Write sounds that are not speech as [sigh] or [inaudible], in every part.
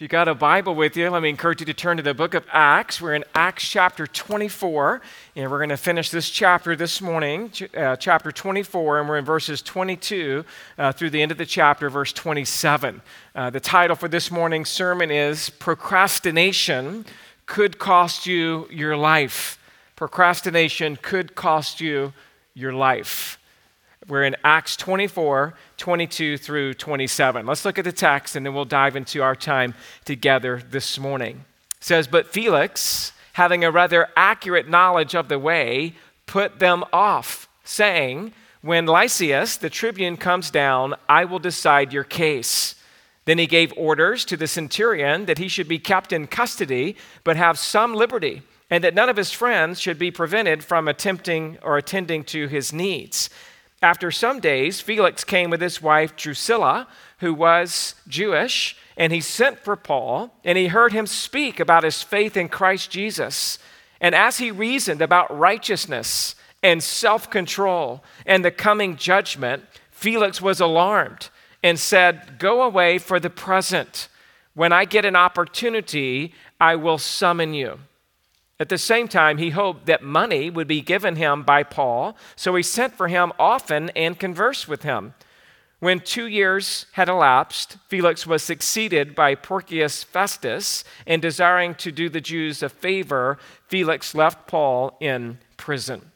If you got a Bible with you, let me encourage you to turn to the book of Acts. We're in Acts chapter 24, and we're going to finish this chapter this morning, uh, chapter 24, and we're in verses 22 uh, through the end of the chapter, verse 27. Uh, the title for this morning's sermon is Procrastination Could Cost You Your Life. Procrastination could cost you your life. We're in Acts 24, 22 through 27. Let's look at the text and then we'll dive into our time together this morning. It says, But Felix, having a rather accurate knowledge of the way, put them off, saying, When Lysias, the tribune, comes down, I will decide your case. Then he gave orders to the centurion that he should be kept in custody, but have some liberty, and that none of his friends should be prevented from attempting or attending to his needs. After some days, Felix came with his wife Drusilla, who was Jewish, and he sent for Paul, and he heard him speak about his faith in Christ Jesus. And as he reasoned about righteousness and self control and the coming judgment, Felix was alarmed and said, Go away for the present. When I get an opportunity, I will summon you. At the same time, he hoped that money would be given him by Paul, so he sent for him often and conversed with him. When two years had elapsed, Felix was succeeded by Porcius Festus, and desiring to do the Jews a favor, Felix left Paul in prison.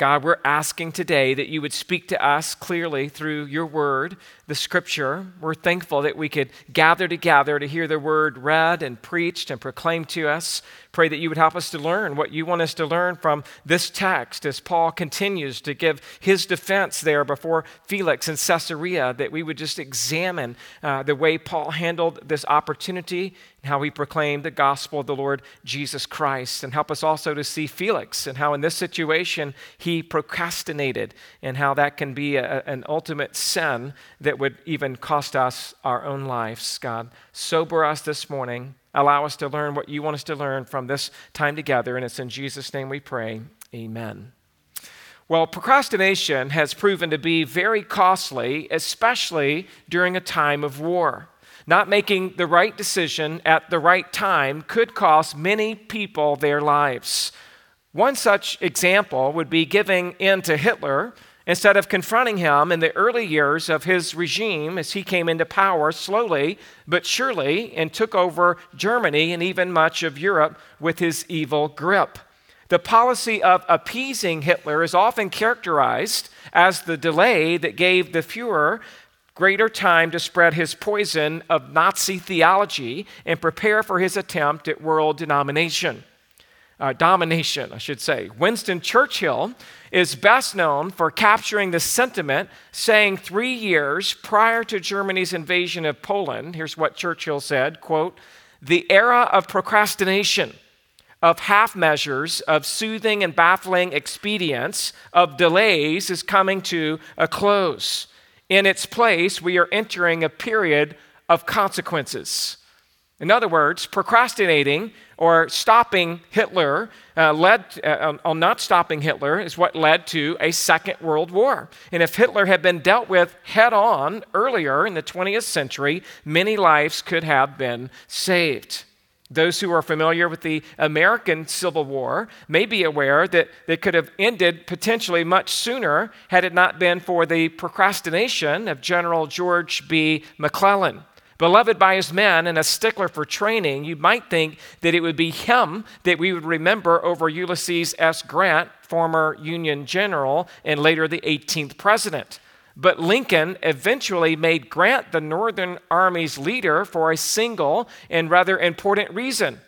God, we're asking today that you would speak to us clearly through your word, the scripture. We're thankful that we could gather together to hear the word read and preached and proclaimed to us. Pray that you would help us to learn what you want us to learn from this text as Paul continues to give his defense there before Felix in Caesarea, that we would just examine uh, the way Paul handled this opportunity and how he proclaimed the gospel of the Lord Jesus Christ. And help us also to see Felix and how in this situation he procrastinated and how that can be a, an ultimate sin that would even cost us our own lives. God, sober us this morning Allow us to learn what you want us to learn from this time together. And it's in Jesus' name we pray. Amen. Well, procrastination has proven to be very costly, especially during a time of war. Not making the right decision at the right time could cost many people their lives. One such example would be giving in to Hitler Instead of confronting him in the early years of his regime as he came into power slowly but surely and took over Germany and even much of Europe with his evil grip. The policy of appeasing Hitler is often characterized as the delay that gave the Fuhrer greater time to spread his poison of Nazi theology and prepare for his attempt at world denomination uh, domination, I should say. Winston Churchill is best known for capturing the sentiment, saying three years prior to Germany's invasion of Poland, here's what Churchill said quote, the era of procrastination, of half measures, of soothing and baffling expedients, of delays is coming to a close. In its place, we are entering a period of consequences. In other words, procrastinating or stopping Hitler uh, led, uh, on not stopping Hitler is what led to a Second World War. And if Hitler had been dealt with head on earlier in the 20th century, many lives could have been saved. Those who are familiar with the American Civil War may be aware that they could have ended potentially much sooner had it not been for the procrastination of General George B. McClellan. Beloved by his men and a stickler for training, you might think that it would be him that we would remember over Ulysses S. Grant, former Union general and later the 18th president. But Lincoln eventually made Grant the Northern Army's leader for a single and rather important reason.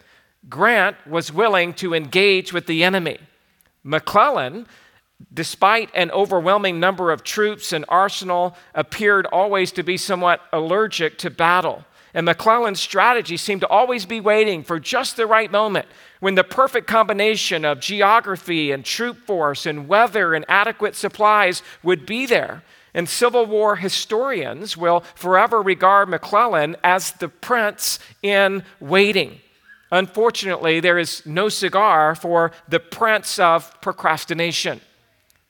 Grant was willing to engage with the enemy. McClellan despite an overwhelming number of troops and arsenal, appeared always to be somewhat allergic to battle. And McClellan's strategy seemed to always be waiting for just the right moment when the perfect combination of geography and troop force and weather and adequate supplies would be there. And Civil War historians will forever regard McClellan as the prince in waiting. Unfortunately, there is no cigar for the prince of procrastination.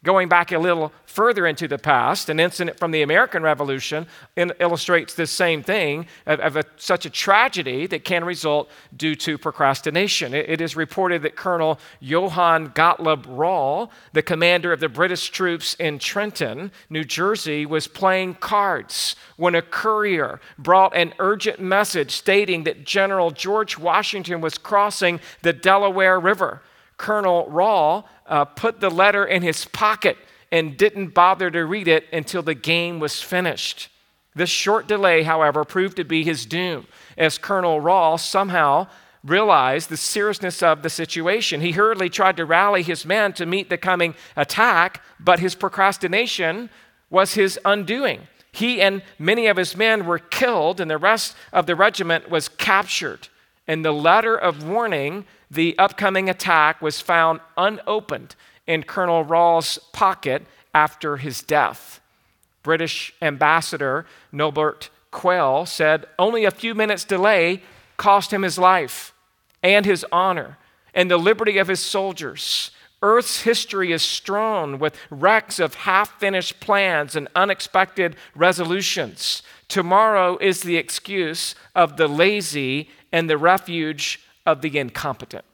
Going back a little further into the past, an incident from the American Revolution illustrates this same thing of, of a, such a tragedy that can result due to procrastination. It, it is reported that Colonel Johann Gottlob Rall, the commander of the British troops in Trenton, New Jersey, was playing cards when a courier brought an urgent message stating that General George Washington was crossing the Delaware River. Colonel Rall uh, put the letter in his pocket and didn't bother to read it until the game was finished. This short delay, however, proved to be his doom, as Colonel Rall somehow realized the seriousness of the situation. He hurriedly tried to rally his men to meet the coming attack, but his procrastination was his undoing. He and many of his men were killed, and the rest of the regiment was captured. And the letter of warning the upcoming attack was found unopened in Colonel Rall's pocket after his death. British Ambassador Norbert Quell said only a few minutes' delay cost him his life and his honor and the liberty of his soldiers. Earth's history is strewn with wrecks of half finished plans and unexpected resolutions. Tomorrow is the excuse of the lazy and the refuge of the incompetent.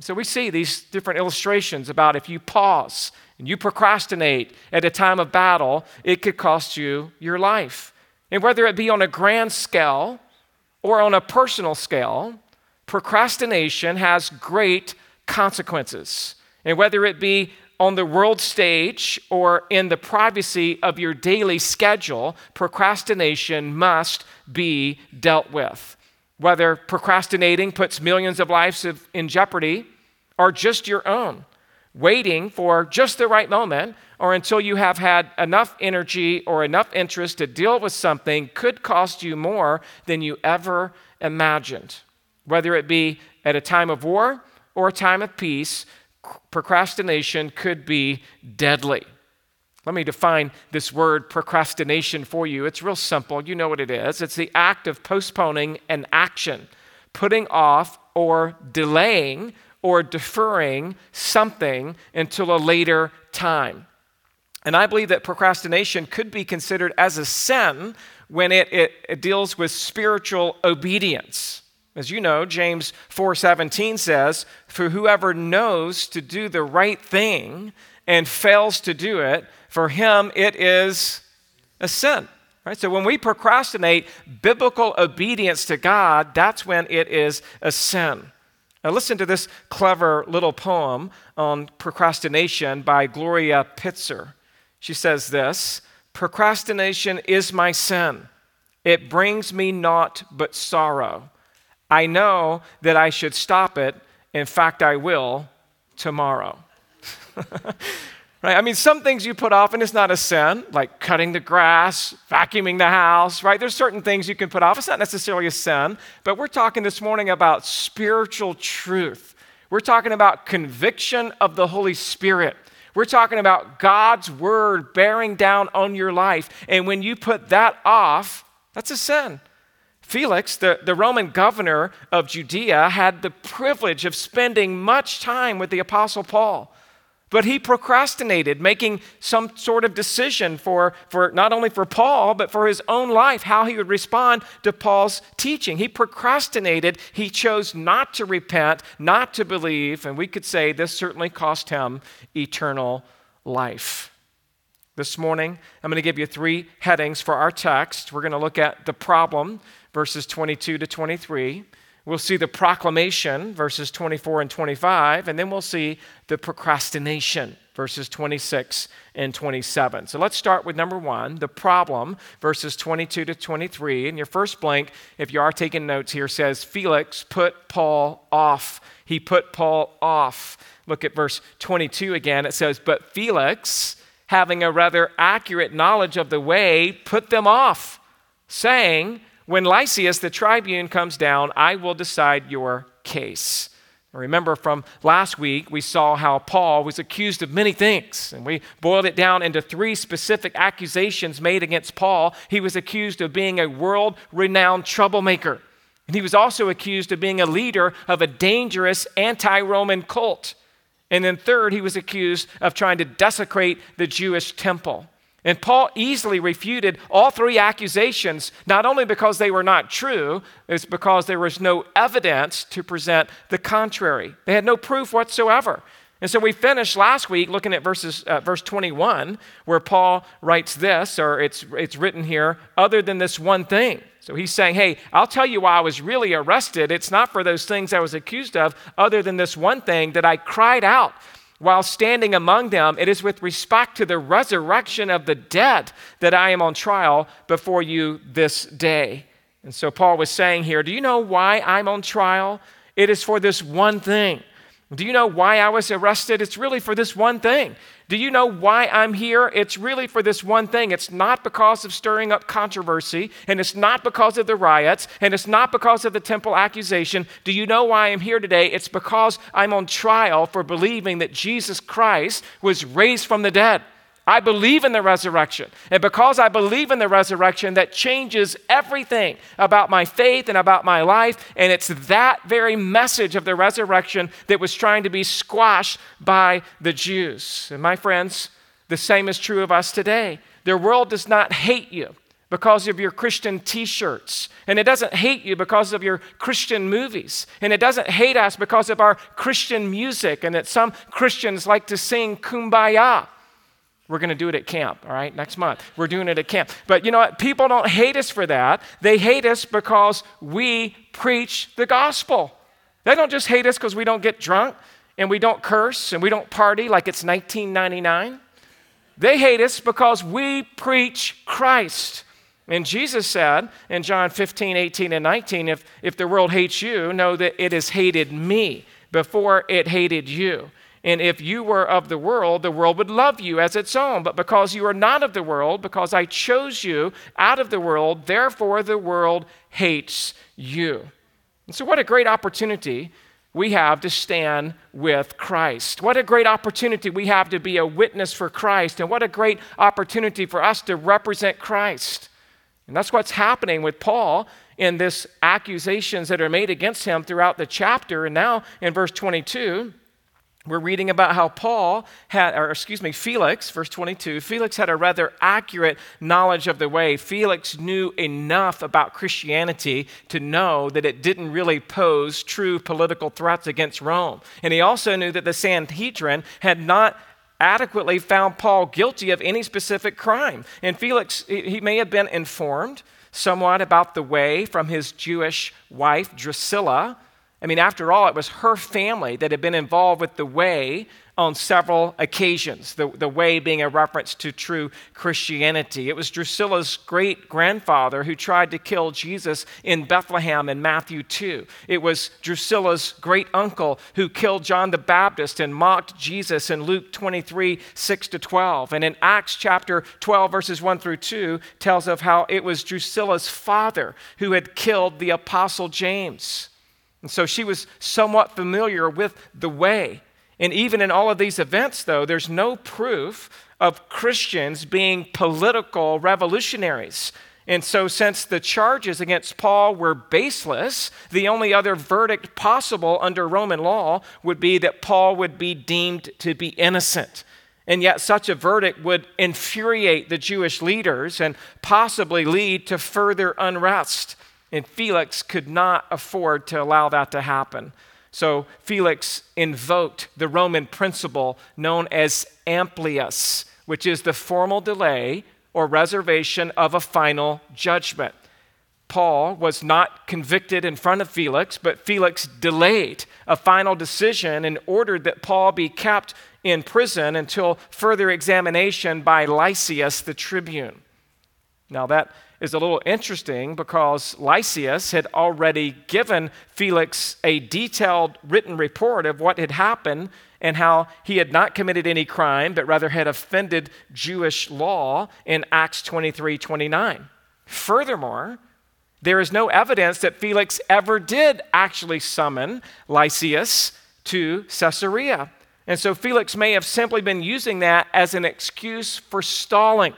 So we see these different illustrations about if you pause and you procrastinate at a time of battle, it could cost you your life. And whether it be on a grand scale or on a personal scale, procrastination has great consequences. And whether it be on the world stage or in the privacy of your daily schedule, procrastination must be dealt with whether procrastinating puts millions of lives in jeopardy or just your own, waiting for just the right moment or until you have had enough energy or enough interest to deal with something could cost you more than you ever imagined. Whether it be at a time of war or a time of peace, procrastination could be deadly. Let me define this word procrastination for you. It's real simple. You know what it is it's the act of postponing an action, putting off or delaying or deferring something until a later time. And I believe that procrastination could be considered as a sin when it, it, it deals with spiritual obedience. As you know, James 4:17 says, "For whoever knows to do the right thing and fails to do it, for him it is a sin. Right? So when we procrastinate biblical obedience to God, that's when it is a sin. Now, listen to this clever little poem on procrastination by Gloria Pitzer. She says this Procrastination is my sin. It brings me naught but sorrow. I know that I should stop it. In fact, I will tomorrow. [laughs] Right? I mean, some things you put off and it's not a sin, like cutting the grass, vacuuming the house, right? There's certain things you can put off. It's not necessarily a sin, but we're talking this morning about spiritual truth. We're talking about conviction of the Holy Spirit. We're talking about God's word bearing down on your life. And when you put that off, that's a sin. Felix, the, the Roman governor of Judea, had the privilege of spending much time with the Apostle Paul. But he procrastinated making some sort of decision for, for not only for Paul, but for his own life, how he would respond to Paul's teaching. He procrastinated. He chose not to repent, not to believe, and we could say this certainly cost him eternal life. This morning, I'm going to give you three headings for our text. We're going to look at the problem, verses 22 to 23. We'll see the proclamation, verses 24 and 25, and then we'll see the procrastination, verses 26 and 27. So let's start with number one, the problem, verses 22 to 23. And your first blank, if you are taking notes here, says Felix put Paul off. He put Paul off. Look at verse 22 again. It says, But Felix, having a rather accurate knowledge of the way, put them off, saying, when Lysias, the tribune, comes down, I will decide your case. Remember from last week, we saw how Paul was accused of many things, and we boiled it down into three specific accusations made against Paul. He was accused of being a world renowned troublemaker, and he was also accused of being a leader of a dangerous anti Roman cult. And then, third, he was accused of trying to desecrate the Jewish temple. And Paul easily refuted all three accusations, not only because they were not true, it's because there was no evidence to present the contrary. They had no proof whatsoever. And so we finished last week looking at verses, uh, verse 21, where Paul writes this, or it's, it's written here, other than this one thing. So he's saying, hey, I'll tell you why I was really arrested. It's not for those things I was accused of, other than this one thing that I cried out while standing among them. It is with respect to the resurrection of the dead that I am on trial before you this day. And so Paul was saying here, do you know why I'm on trial? It is for this one thing do you know why I was arrested? It's really for this one thing. Do you know why I'm here? It's really for this one thing. It's not because of stirring up controversy, and it's not because of the riots, and it's not because of the temple accusation. Do you know why I'm here today? It's because I'm on trial for believing that Jesus Christ was raised from the dead. I believe in the resurrection. And because I believe in the resurrection, that changes everything about my faith and about my life. And it's that very message of the resurrection that was trying to be squashed by the Jews. And my friends, the same is true of us today. The world does not hate you because of your Christian t shirts. And it doesn't hate you because of your Christian movies. And it doesn't hate us because of our Christian music and that some Christians like to sing kumbaya. We're going to do it at camp, all right, next month. We're doing it at camp. But you know what? People don't hate us for that. They hate us because we preach the gospel. They don't just hate us because we don't get drunk and we don't curse and we don't party like it's 1999. They hate us because we preach Christ. And Jesus said in John 15, 18, and 19, if, if the world hates you, know that it has hated me before it hated you. And if you were of the world, the world would love you as its own. But because you are not of the world, because I chose you out of the world, therefore the world hates you. And so, what a great opportunity we have to stand with Christ. What a great opportunity we have to be a witness for Christ. And what a great opportunity for us to represent Christ. And that's what's happening with Paul in this accusations that are made against him throughout the chapter. And now in verse 22, we're reading about how Paul had, or excuse me, Felix, verse 22, Felix had a rather accurate knowledge of the way. Felix knew enough about Christianity to know that it didn't really pose true political threats against Rome. And he also knew that the Sanhedrin had not adequately found Paul guilty of any specific crime. And Felix, he may have been informed somewhat about the way from his Jewish wife, Drusilla I mean, after all, it was her family that had been involved with the way on several occasions, the, the way being a reference to true Christianity. It was Drusilla's great grandfather who tried to kill Jesus in Bethlehem in Matthew 2. It was Drusilla's great uncle who killed John the Baptist and mocked Jesus in Luke 23 6 to 12. And in Acts chapter 12, verses 1 through 2, tells of how it was Drusilla's father who had killed the apostle James. And so she was somewhat familiar with the way. And even in all of these events, though, there's no proof of Christians being political revolutionaries. And so, since the charges against Paul were baseless, the only other verdict possible under Roman law would be that Paul would be deemed to be innocent. And yet, such a verdict would infuriate the Jewish leaders and possibly lead to further unrest. And Felix could not afford to allow that to happen. So Felix invoked the Roman principle known as amplius, which is the formal delay or reservation of a final judgment. Paul was not convicted in front of Felix, but Felix delayed a final decision and ordered that Paul be kept in prison until further examination by Lysias the tribune. Now, that is a little interesting because Lysias had already given Felix a detailed written report of what had happened and how he had not committed any crime, but rather had offended Jewish law in Acts 23 29. Furthermore, there is no evidence that Felix ever did actually summon Lysias to Caesarea. And so Felix may have simply been using that as an excuse for stalling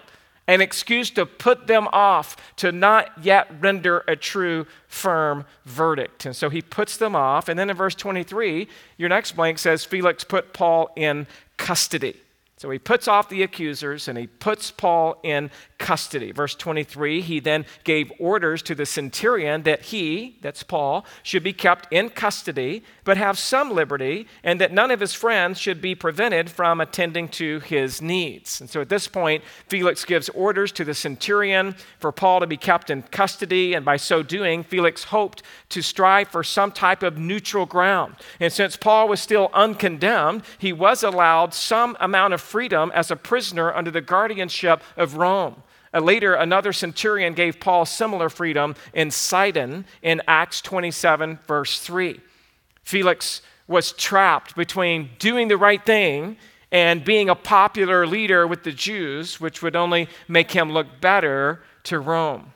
an excuse to put them off, to not yet render a true, firm verdict. And so he puts them off. And then in verse 23, your next blank says Felix put Paul in custody. So he puts off the accusers and he puts Paul in custody. Verse 23, he then gave orders to the centurion that he, that's Paul, should be kept in custody, but have some liberty, and that none of his friends should be prevented from attending to his needs. And so at this point, Felix gives orders to the centurion for Paul to be kept in custody, and by so doing, Felix hoped to strive for some type of neutral ground. And since Paul was still uncondemned, he was allowed some amount of freedom as a prisoner under the guardianship of Rome. Uh, later, another centurion gave Paul similar freedom in Sidon in Acts 27, verse 3. Felix was trapped between doing the right thing and being a popular leader with the Jews, which would only make him look better to Rome.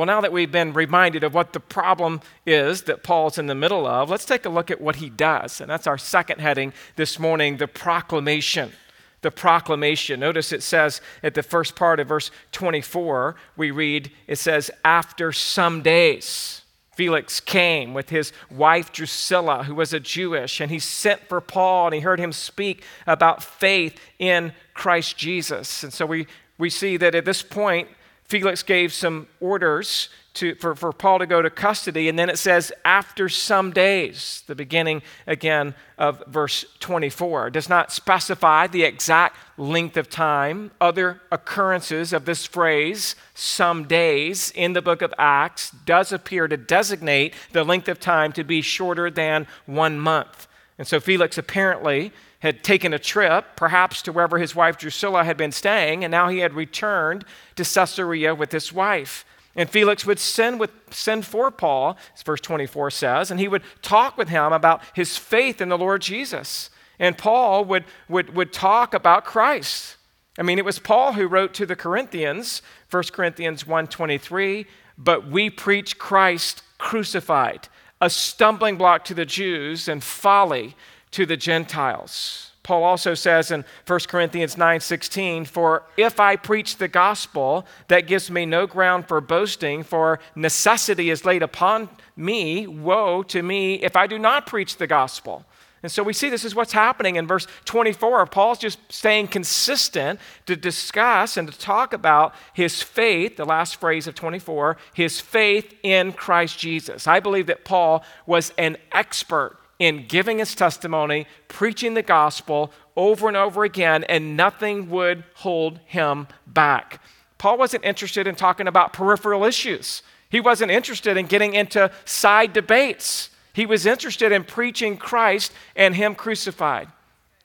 Well, now that we've been reminded of what the problem is that Paul's in the middle of, let's take a look at what he does. And that's our second heading this morning the proclamation. The proclamation. Notice it says at the first part of verse 24, we read, it says, after some days. Felix came with his wife Drusilla, who was a Jewish, and he sent for Paul and he heard him speak about faith in Christ Jesus. And so we, we see that at this point, Felix gave some orders to, for, for Paul to go to custody. And then it says, after some days, the beginning again of verse 24. It does not specify the exact length of time. Other occurrences of this phrase, some days, in the book of Acts, does appear to designate the length of time to be shorter than one month. And so Felix apparently had taken a trip, perhaps to wherever his wife Drusilla had been staying, and now he had returned to Caesarea with his wife. And Felix would send, with, send for Paul, verse 24 says, and he would talk with him about his faith in the Lord Jesus. And Paul would, would, would talk about Christ. I mean, it was Paul who wrote to the Corinthians, 1 Corinthians 1.23, but we preach Christ crucified, a stumbling block to the Jews and folly to the Gentiles. Paul also says in 1 Corinthians 9:16, "For if I preach the gospel, that gives me no ground for boasting, for necessity is laid upon me, woe to me if I do not preach the gospel." And so we see this is what's happening in verse 24. Paul's just staying consistent to discuss and to talk about his faith, the last phrase of 24, his faith in Christ Jesus. I believe that Paul was an expert in giving his testimony, preaching the gospel over and over again, and nothing would hold him back. Paul wasn't interested in talking about peripheral issues. He wasn't interested in getting into side debates. He was interested in preaching Christ and Him crucified.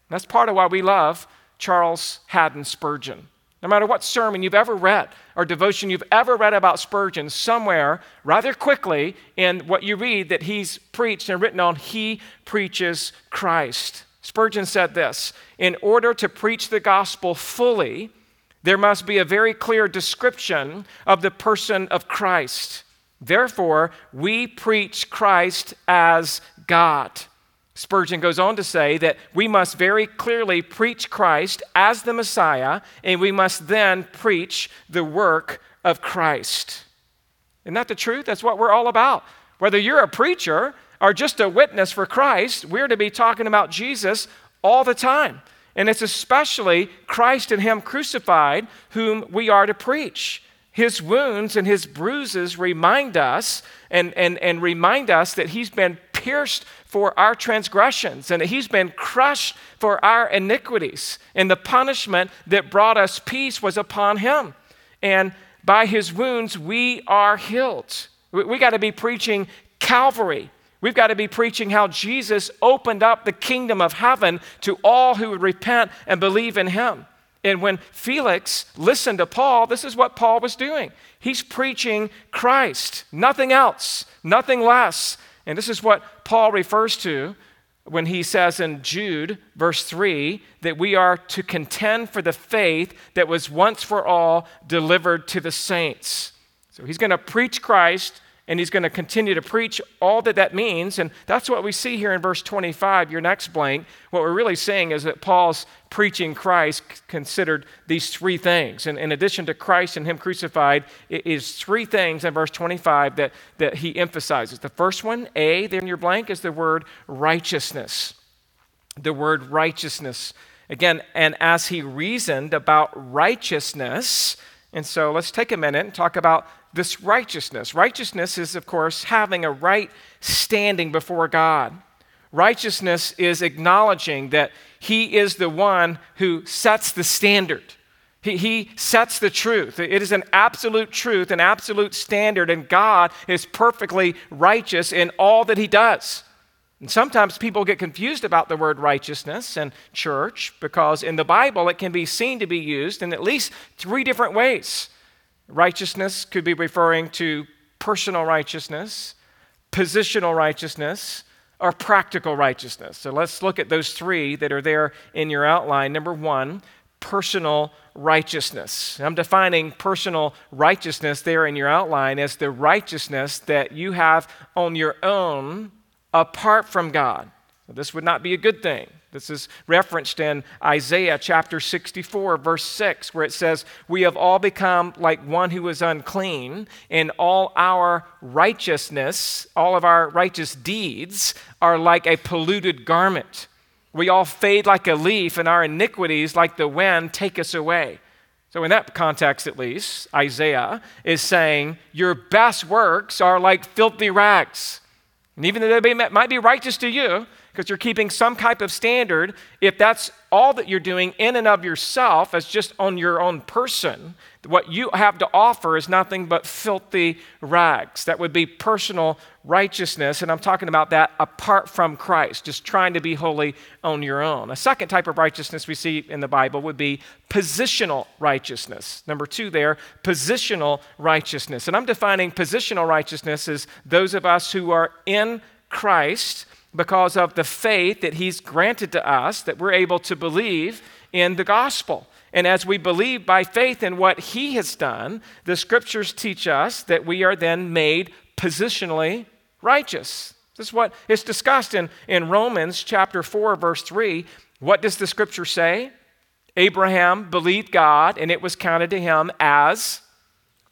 That's part of why we love Charles Haddon Spurgeon. No matter what sermon you've ever read or devotion you've ever read about Spurgeon, somewhere rather quickly in what you read that he's preached and written on, he preaches Christ. Spurgeon said this In order to preach the gospel fully, there must be a very clear description of the person of Christ. Therefore, we preach Christ as God. Spurgeon goes on to say that we must very clearly preach Christ as the Messiah, and we must then preach the work of Christ. Isn't that the truth? That's what we're all about. Whether you're a preacher or just a witness for Christ, we're to be talking about Jesus all the time. And it's especially Christ and Him crucified whom we are to preach. His wounds and his bruises remind us and, and, and remind us that he's been pierced for our transgressions and that he's been crushed for our iniquities. And the punishment that brought us peace was upon him. And by his wounds, we are healed. We, we got to be preaching Calvary. We've got to be preaching how Jesus opened up the kingdom of heaven to all who would repent and believe in him. And when Felix listened to Paul, this is what Paul was doing. He's preaching Christ, nothing else, nothing less. And this is what Paul refers to when he says in Jude, verse 3, that we are to contend for the faith that was once for all delivered to the saints. So he's going to preach Christ and he's going to continue to preach all that that means. And that's what we see here in verse 25, your next blank. What we're really seeing is that Paul's preaching Christ considered these three things. And in addition to Christ and him crucified, it is three things in verse 25 that, that he emphasizes. The first one, A, there in your blank, is the word righteousness. The word righteousness. Again, and as he reasoned about righteousness, and so let's take a minute and talk about this righteousness. Righteousness is, of course, having a right standing before God. Righteousness is acknowledging that He is the one who sets the standard. He, he sets the truth. It is an absolute truth, an absolute standard, and God is perfectly righteous in all that He does. And sometimes people get confused about the word righteousness and church because in the Bible it can be seen to be used in at least three different ways. Righteousness could be referring to personal righteousness, positional righteousness, or practical righteousness. So let's look at those three that are there in your outline. Number one, personal righteousness. I'm defining personal righteousness there in your outline as the righteousness that you have on your own apart from God. This would not be a good thing. This is referenced in Isaiah chapter 64, verse 6, where it says, We have all become like one who is unclean, and all our righteousness, all of our righteous deeds, are like a polluted garment. We all fade like a leaf, and our iniquities, like the wind, take us away. So, in that context at least, Isaiah is saying, Your best works are like filthy rags. And even though they might be righteous to you, because you're keeping some type of standard, if that's all that you're doing in and of yourself as just on your own person, what you have to offer is nothing but filthy rags. That would be personal righteousness, and I'm talking about that apart from Christ, just trying to be holy on your own. A second type of righteousness we see in the Bible would be positional righteousness. Number two, there, positional righteousness. And I'm defining positional righteousness as those of us who are in Christ because of the faith that He's granted to us, that we're able to believe in the gospel. And as we believe by faith in what He has done, the scriptures teach us that we are then made positionally righteous. This is what is discussed in, in Romans chapter 4, verse 3. What does the scripture say? Abraham believed God, and it was counted to him as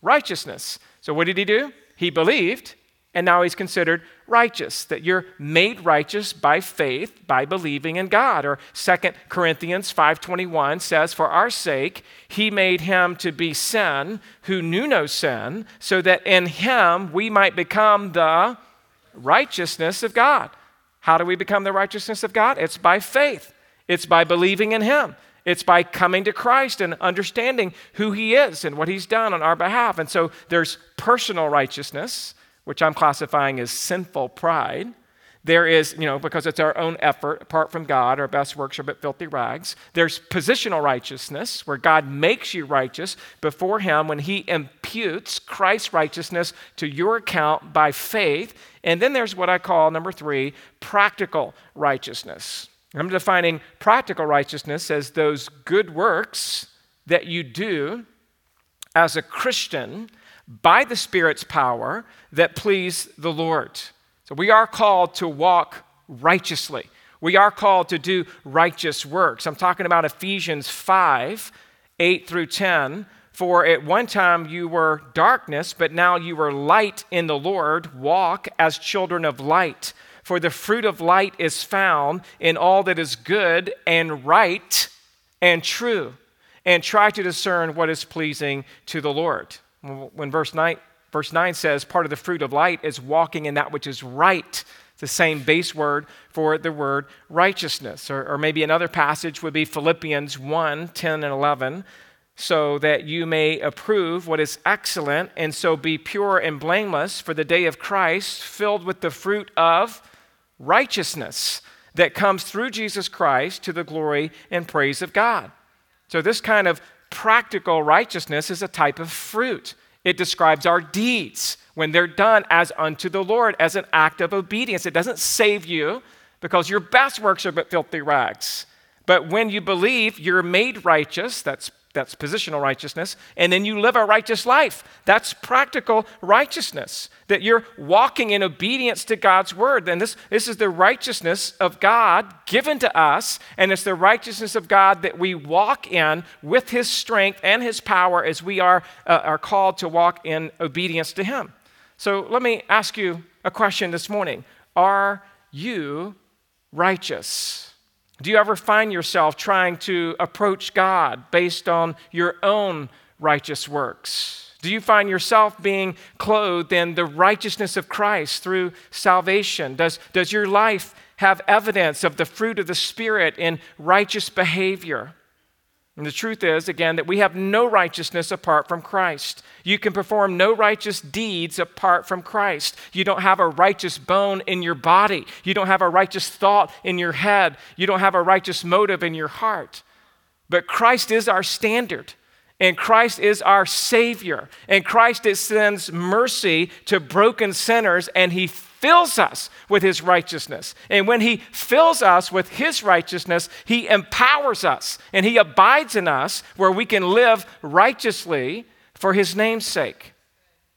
righteousness. So, what did he do? He believed, and now he's considered righteous that you're made righteous by faith by believing in god. Or 2 corinthians 5.21 says for our sake he made him to be sin who knew no sin so that in him we might become the righteousness of god. How do we become the righteousness of god? It's by faith. It's by believing in him. It's by coming to Christ and understanding who He is and what He's done on our behalf. And so there's personal righteousness, which I'm classifying as sinful pride. There is, you know, because it's our own effort, apart from God, our best works are but filthy rags. There's positional righteousness, where God makes you righteous before Him when He imputes Christ's righteousness to your account by faith. And then there's what I call, number three, practical righteousness. I'm defining practical righteousness as those good works that you do as a Christian by the Spirit's power that please the Lord. So we are called to walk righteously. We are called to do righteous works. I'm talking about Ephesians 5 8 through 10. For at one time you were darkness, but now you are light in the Lord. Walk as children of light. For the fruit of light is found in all that is good and right and true. And try to discern what is pleasing to the Lord. When verse 9, verse 9 says, part of the fruit of light is walking in that which is right. The same base word for the word righteousness. Or, or maybe another passage would be Philippians 1 10 and 11 so that you may approve what is excellent, and so be pure and blameless for the day of Christ, filled with the fruit of righteousness that comes through Jesus Christ to the glory and praise of God. So, this kind of practical righteousness is a type of fruit. It describes our deeds when they're done as unto the Lord, as an act of obedience. It doesn't save you because your best works are but filthy rags. But when you believe you're made righteous, that's That's positional righteousness. And then you live a righteous life. That's practical righteousness, that you're walking in obedience to God's word. And this, this is the righteousness of God given to us, and it's the righteousness of God that we walk in with his strength and his power as we are, uh, are called to walk in obedience to him. So let me ask you a question this morning Are you righteous? Do you ever find yourself trying to approach God based on your own righteous works? Do you find yourself being clothed in the righteousness of Christ through salvation? Does, does your life have evidence of the fruit of the Spirit in righteous behavior? And the truth is, again, that we have no righteousness apart from Christ. You can perform no righteous deeds apart from Christ. You don't have a righteous bone in your body. You don't have a righteous thought in your head. You don't have a righteous motive in your heart. But Christ is our standard, and Christ is our Savior, and Christ extends mercy to broken sinners, and He fills us with his righteousness. And when he fills us with his righteousness, he empowers us and he abides in us where we can live righteously for his name's sake.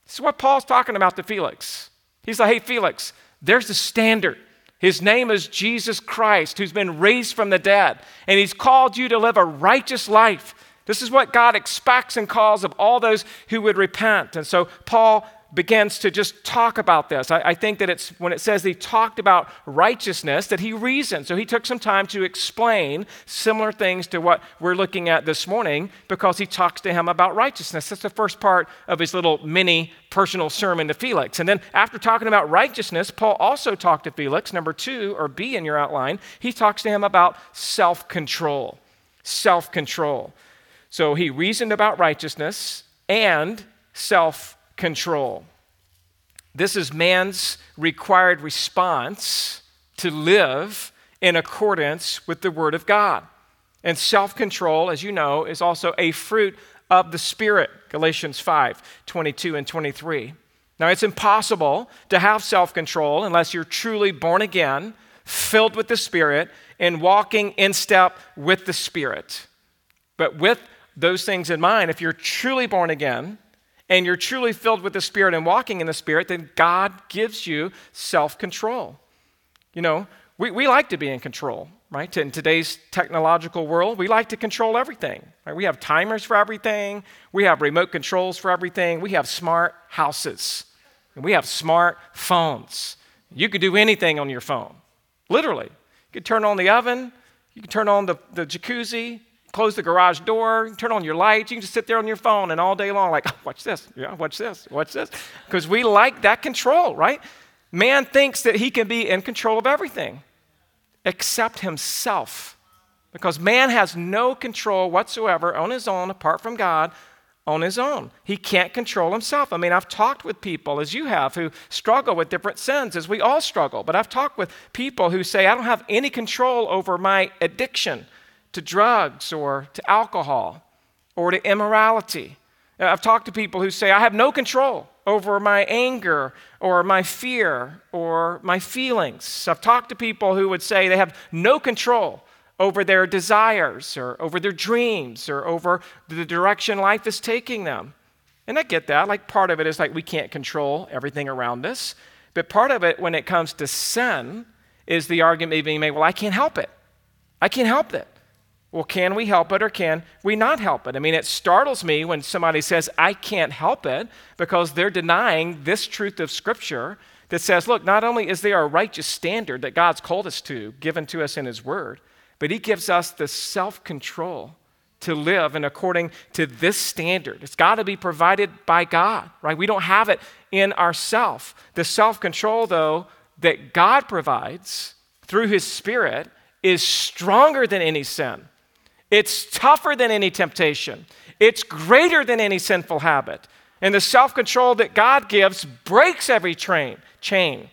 This is what Paul's talking about to Felix. He's like, hey, Felix, there's the standard. His name is Jesus Christ, who's been raised from the dead, and he's called you to live a righteous life. This is what God expects and calls of all those who would repent. And so Paul begins to just talk about this. I, I, think that it's when it says he talked about righteousness that he reasoned. So he took some time to explain similar things to what we're looking at this morning because he talks to him about righteousness. That's the first part of his little mini personal sermon to Felix. And then after talking about righteousness, Paul also talked to Felix, number two, or B in your outline, he talks to him about self control. Self control. So he reasoned about righteousness and self control. This is man's required response to live in accordance with the Word of God. And self control, as you know, is also a fruit of the Spirit, Galatians 5 22 and 23. Now, it's impossible to have self control unless you're truly born again, filled with the Spirit, and walking in step with the Spirit. But with those things in mind, if you're truly born again, and you're truly filled with the Spirit and walking in the Spirit, then God gives you self control. You know, we, we like to be in control, right? In today's technological world, we like to control everything. Right? We have timers for everything, we have remote controls for everything, we have smart houses, and we have smart phones. You can do anything on your phone, literally. You can turn on the oven, you can turn on the, the jacuzzi, close the garage door, turn on your lights. You can just sit there on your phone and all day long, like, oh, watch this, yeah, watch this, watch this. Because we like that control, right? Man thinks that he can be in control of everything except himself. Because man has no control whatsoever on his own, apart from God, on his own. He can't control himself. I mean, I've talked with people, as you have, who struggle with different sins, as we all struggle. But I've talked with people who say, I don't have any control over my addiction to drugs or to alcohol or to immorality. I've talked to people who say, I have no control over my anger or my fear or my feelings. I've talked to people who would say they have no control over their desires or over their dreams or over the direction life is taking them. And I get that. Like, part of it is like we can't control everything around us. But part of it, when it comes to sin, is the argument being made well, I can't help it. I can't help it. Well, can we help it or can we not help it? I mean, it startles me when somebody says, I can't help it, because they're denying this truth of Scripture that says, look, not only is there a righteous standard that God's called us to, given to us in His Word, but He gives us the self control to live and according to this standard. It's got to be provided by God, right? We don't have it in ourself. The self control, though, that God provides through His Spirit is stronger than any sin. It's tougher than any temptation. It's greater than any sinful habit. And the self control that God gives breaks every train, chain,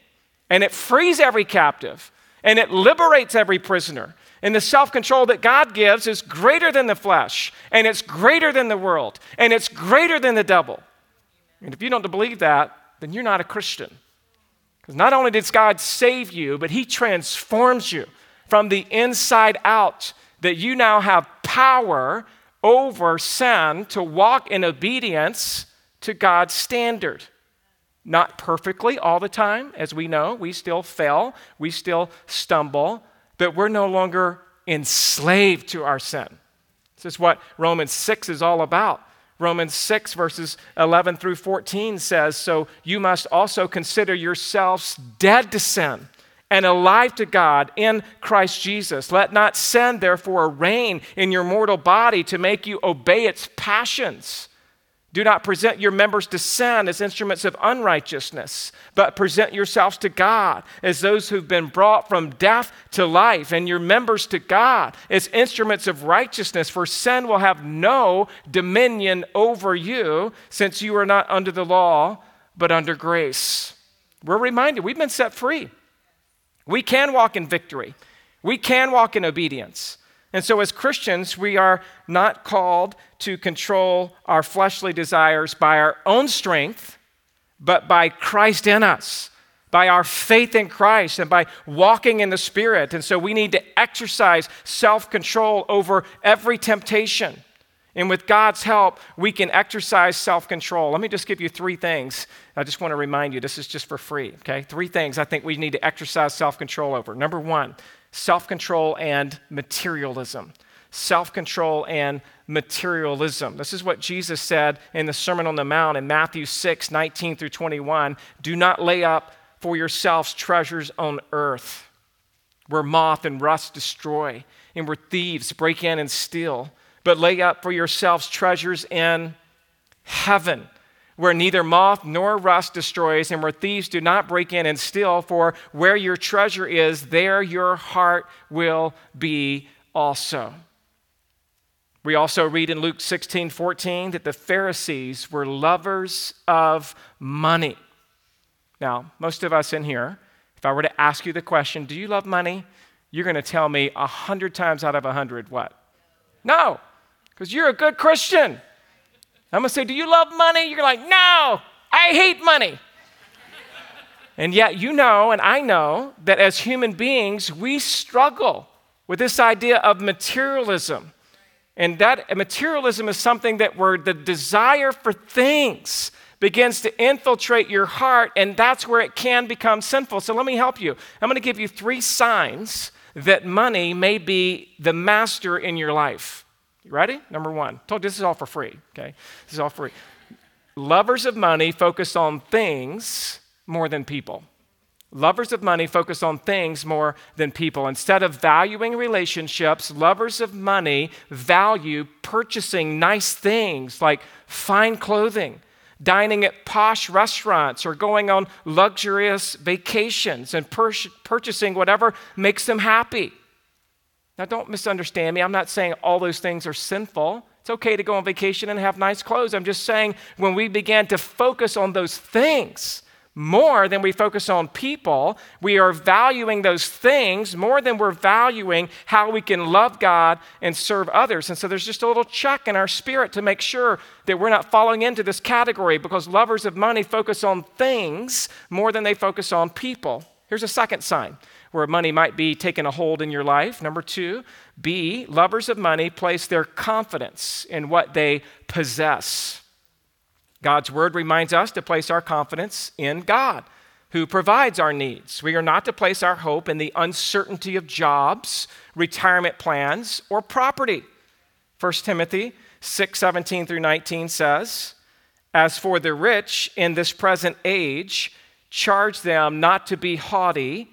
and it frees every captive, and it liberates every prisoner. And the self control that God gives is greater than the flesh, and it's greater than the world, and it's greater than the devil. And if you don't believe that, then you're not a Christian. Because not only does God save you, but He transforms you from the inside out that you now have power over sin to walk in obedience to God's standard. Not perfectly all the time, as we know. We still fail, we still stumble, but we're no longer enslaved to our sin. This is what Romans 6 is all about. Romans 6, verses 11 through 14 says, So you must also consider yourselves dead to sin and alive to God in Christ Jesus. Let not sin, therefore, reign in your mortal body to make you obey its passions. Do not present your members to sin as instruments of unrighteousness, but present yourselves to God as those who've been brought from death to life, and your members to God as instruments of righteousness. For sin will have no dominion over you, since you are not under the law, but under grace. We're reminded we've been set free. We can walk in victory, we can walk in obedience. And so, as Christians, we are not called to control our fleshly desires by our own strength, but by Christ in us, by our faith in Christ, and by walking in the Spirit. And so, we need to exercise self control over every temptation. And with God's help, we can exercise self control. Let me just give you three things. I just want to remind you this is just for free, okay? Three things I think we need to exercise self control over. Number one, self control and materialism. Self control and materialism. This is what Jesus said in the Sermon on the Mount in Matthew 6 19 through 21. Do not lay up for yourselves treasures on earth where moth and rust destroy and where thieves break in and steal, but lay up for yourselves treasures in heaven where neither moth nor rust destroys, and where thieves do not break in and steal. For where your treasure is, there your heart will be also. We also read in Luke 16 14 that the Pharisees were lovers of money. Now, most of us in here, if I were to ask you the question, do you love money? You're going to tell me a hundred times out of a hundred what? No, because you're a good Christian. I'm going to say, Do you love money? You're like, No, I hate money. and yet, you know, and I know that as human beings, we struggle with this idea of materialism. And that materialism is something that where the desire for things begins to infiltrate your heart, and that's where it can become sinful. So let me help you. I'm going to give you three signs that money may be the master in your life. You ready? Number one. Told this is all for free, okay? This is all free. Lovers of money focus on things more than people. Lovers of money focus on things more than people. Instead of valuing relationships, lovers of money value purchasing nice things like fine clothing, dining at posh restaurants, or going on luxurious vacations and pur- purchasing whatever makes them happy. Now, don't misunderstand me. I'm not saying all those things are sinful. It's okay to go on vacation and have nice clothes. I'm just saying when we began to focus on those things more than we focus on people, we are valuing those things more than we're valuing how we can love God and serve others. And so there's just a little check in our spirit to make sure that we're not falling into this category because lovers of money focus on things more than they focus on people. Here's a second sign where money might be taking a hold in your life. Number two, B, lovers of money place their confidence in what they possess. God's word reminds us to place our confidence in God, who provides our needs. We are not to place our hope in the uncertainty of jobs, retirement plans, or property. 1 Timothy 6 17 through 19 says, As for the rich in this present age, charge them not to be haughty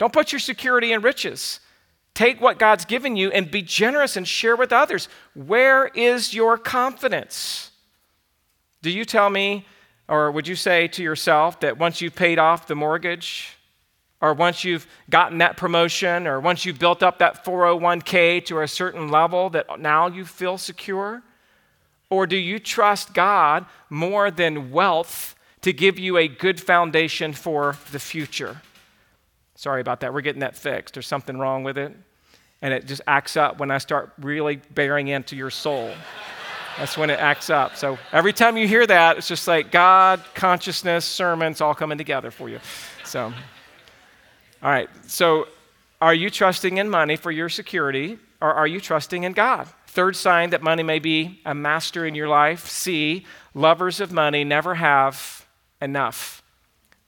Don't put your security in riches. Take what God's given you and be generous and share with others. Where is your confidence? Do you tell me, or would you say to yourself that once you've paid off the mortgage, or once you've gotten that promotion, or once you've built up that 401k to a certain level, that now you feel secure? Or do you trust God more than wealth to give you a good foundation for the future? Sorry about that. We're getting that fixed. There's something wrong with it. And it just acts up when I start really bearing into your soul. That's when it acts up. So every time you hear that, it's just like God, consciousness, sermons all coming together for you. So, all right. So, are you trusting in money for your security or are you trusting in God? Third sign that money may be a master in your life. C, lovers of money never have enough.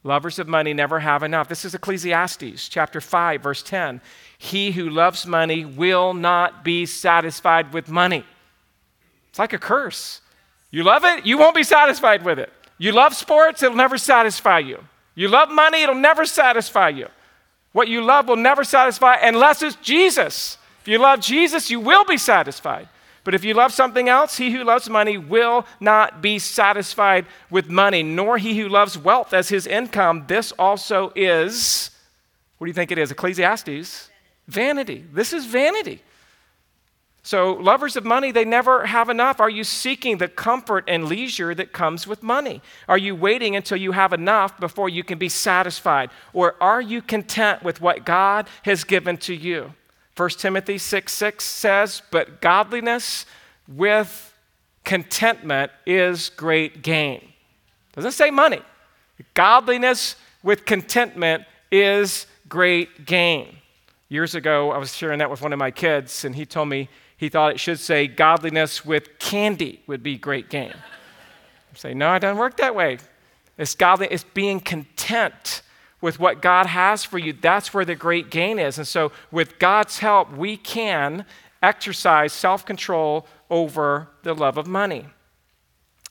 Lovers of money never have enough. This is Ecclesiastes chapter 5, verse 10. He who loves money will not be satisfied with money. It's like a curse. You love it, you won't be satisfied with it. You love sports, it'll never satisfy you. You love money, it'll never satisfy you. What you love will never satisfy unless it's Jesus. If you love Jesus, you will be satisfied. But if you love something else, he who loves money will not be satisfied with money, nor he who loves wealth as his income. This also is, what do you think it is? Ecclesiastes? Vanity. This is vanity. So, lovers of money, they never have enough. Are you seeking the comfort and leisure that comes with money? Are you waiting until you have enough before you can be satisfied? Or are you content with what God has given to you? 1 Timothy 6 6 says, But godliness with contentment is great gain. Doesn't say money. Godliness with contentment is great gain. Years ago, I was sharing that with one of my kids, and he told me he thought it should say godliness with candy would be great gain. I say, no, it doesn't work that way. It's godly, it's being content with what God has for you. That's where the great gain is. And so, with God's help, we can exercise self control over the love of money.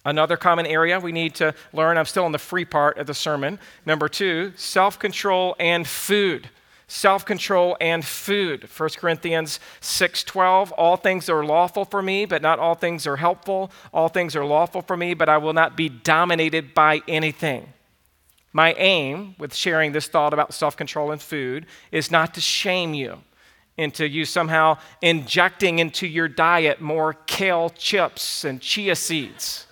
Another common area we need to learn, I'm still in the free part of the sermon. Number two, self control and food self-control and food 1 corinthians 6.12 all things are lawful for me but not all things are helpful all things are lawful for me but i will not be dominated by anything my aim with sharing this thought about self-control and food is not to shame you into you somehow injecting into your diet more kale chips and chia seeds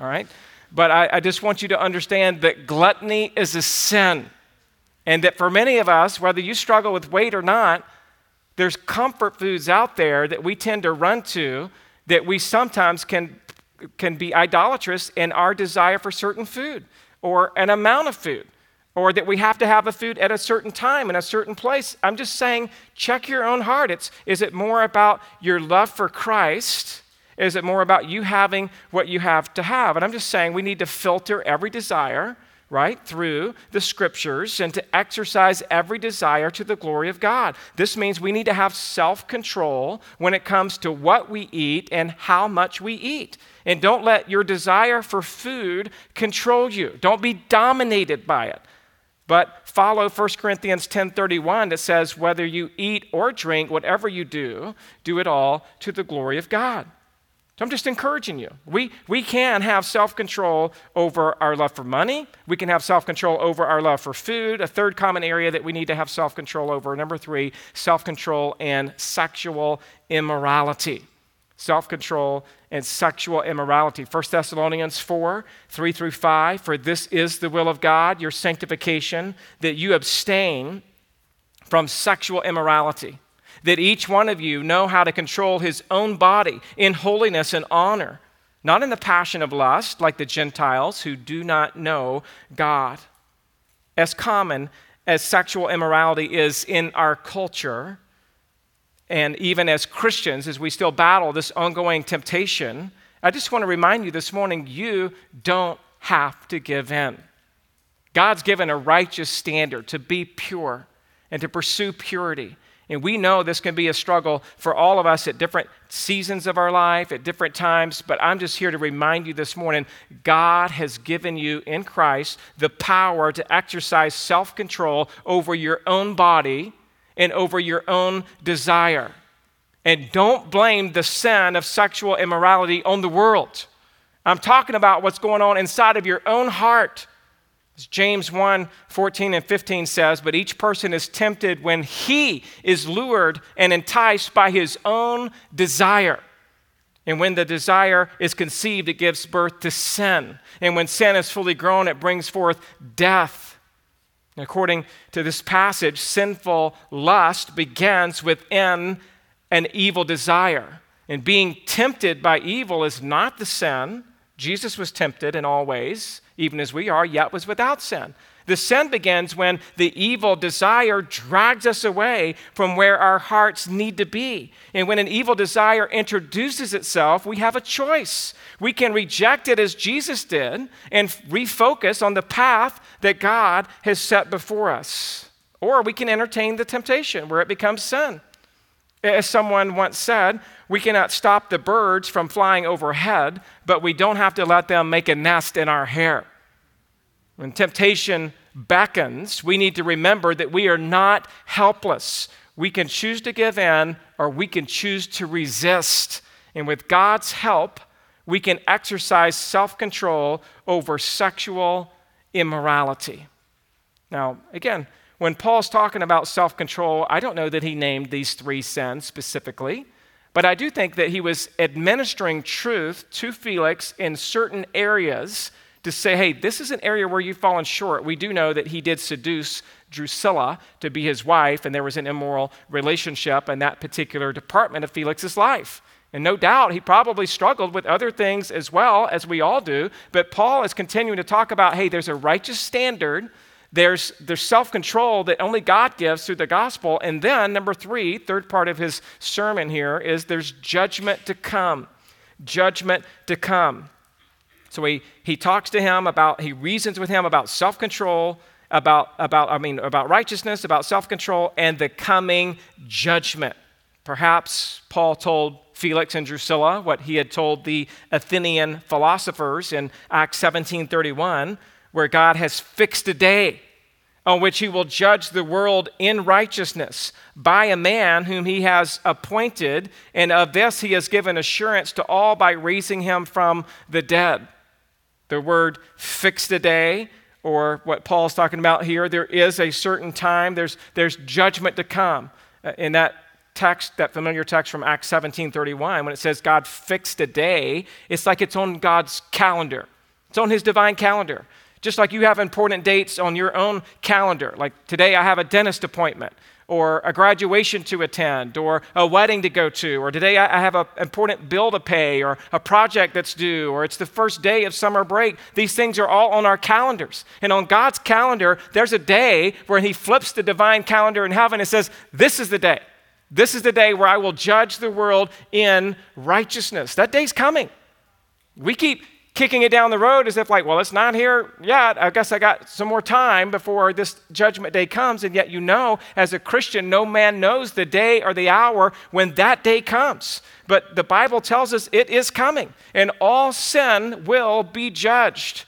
all right? But I, I just want you to understand that gluttony is a sin and that for many of us, whether you struggle with weight or not, there's comfort foods out there that we tend to run to that we sometimes can, can be idolatrous in our desire for certain food or an amount of food or that we have to have a food at a certain time in a certain place. I'm just saying, check your own heart. It's, is it more about your love for Christ? Is it more about you having what you have to have? And I'm just saying we need to filter every desire right, through the scriptures and to exercise every desire to the glory of God. This means we need to have self control when it comes to what we eat and how much we eat. And don't let your desire for food control you, don't be dominated by it. But follow 1 Corinthians 10:31 that says whether you eat or drink whatever you do do it all to the glory of God. So I'm just encouraging you. We, we can have self control over our love for money. We can have self control over our love for food. A third common area that we need to have self control over. Number three, self control and sexual immorality. Self control and sexual immorality. 1 Thessalonians 4 3 through 5. For this is the will of God, your sanctification, that you abstain from sexual immorality that each one of you know how to control his own body in holiness and honor, not in the passion of lust like the Gentiles who do not know God. As common as sexual immorality is in our culture, and even as Christians, as we still battle this ongoing temptation, I just want to remind you this morning you don't have to give in. God's given a righteous standard to be pure and to pursue purity. And we know this can be a struggle for all of us at different seasons of our life, at different times, but I'm just here to remind you this morning God has given you in Christ the power to exercise self control over your own body and over your own desire. And don't blame the sin of sexual immorality on the world. I'm talking about what's going on inside of your own heart. As James 1 14 and 15 says, But each person is tempted when he is lured and enticed by his own desire. And when the desire is conceived, it gives birth to sin. And when sin is fully grown, it brings forth death. According to this passage, sinful lust begins within an evil desire. And being tempted by evil is not the sin. Jesus was tempted in all ways, even as we are, yet was without sin. The sin begins when the evil desire drags us away from where our hearts need to be. And when an evil desire introduces itself, we have a choice. We can reject it as Jesus did and refocus on the path that God has set before us. Or we can entertain the temptation where it becomes sin. As someone once said, we cannot stop the birds from flying overhead, but we don't have to let them make a nest in our hair. When temptation beckons, we need to remember that we are not helpless. We can choose to give in or we can choose to resist. And with God's help, we can exercise self control over sexual immorality. Now, again, when Paul's talking about self control, I don't know that he named these three sins specifically, but I do think that he was administering truth to Felix in certain areas to say, hey, this is an area where you've fallen short. We do know that he did seduce Drusilla to be his wife, and there was an immoral relationship in that particular department of Felix's life. And no doubt he probably struggled with other things as well, as we all do. But Paul is continuing to talk about hey, there's a righteous standard, there's, there's self control that only God gives through the gospel. And then, number three, third part of his sermon here is there's judgment to come. Judgment to come. So he, he talks to him about, he reasons with him about self control, about, about, I mean, about righteousness, about self control, and the coming judgment. Perhaps Paul told Felix and Drusilla what he had told the Athenian philosophers in Acts 17:31, where God has fixed a day on which he will judge the world in righteousness by a man whom he has appointed, and of this he has given assurance to all by raising him from the dead. The word fixed a day, or what Paul's talking about here, there is a certain time, there's, there's judgment to come. Uh, in that text, that familiar text from Acts 17 31, when it says God fixed a day, it's like it's on God's calendar, it's on his divine calendar. Just like you have important dates on your own calendar. Like today, I have a dentist appointment or a graduation to attend, or a wedding to go to, or today I have an important bill to pay, or a project that's due, or it's the first day of summer break. These things are all on our calendars. And on God's calendar, there's a day where He flips the divine calendar in heaven and says, This is the day. This is the day where I will judge the world in righteousness. That day's coming. We keep kicking it down the road as if, like, well, it's not here yet. I guess I got some more time before this judgment day comes. And yet, you know, as a Christian, no man knows the day or the hour when that day comes. But the Bible tells us it is coming, and all sin will be judged.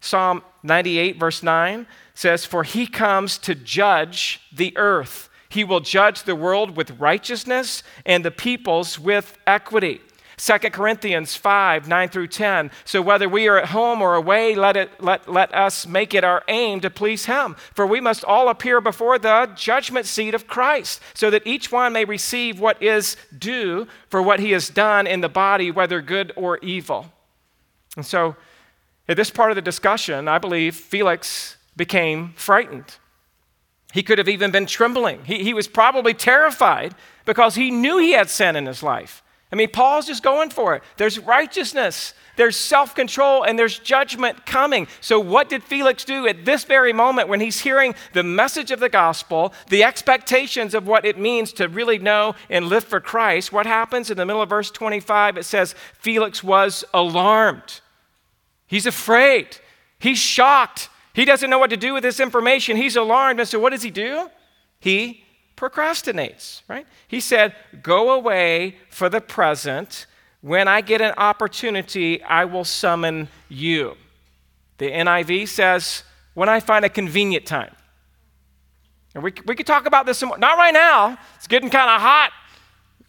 Psalm 98, verse 9 says, For he comes to judge the earth. He will judge the world with righteousness and the peoples with equity. 2 Corinthians 5, 9 through 10. So whether we are at home or away, let, it, let, let us make it our aim to please Him. For we must all appear before the judgment seat of Christ, so that each one may receive what is due for what he has done in the body, whether good or evil. And so, at this part of the discussion, I believe Felix became frightened. He could have even been trembling. He, he was probably terrified because he knew he had sin in his life. I mean, Paul's just going for it. There's righteousness, there's self control, and there's judgment coming. So, what did Felix do at this very moment when he's hearing the message of the gospel, the expectations of what it means to really know and live for Christ? What happens in the middle of verse 25? It says, Felix was alarmed. He's afraid. He's shocked. He doesn't know what to do with this information. He's alarmed. And so, what does he do? He procrastinates, right? He said, Go away for the present. When I get an opportunity, I will summon you. The NIV says, When I find a convenient time. And we, we could talk about this some more. Not right now. It's getting kind of hot.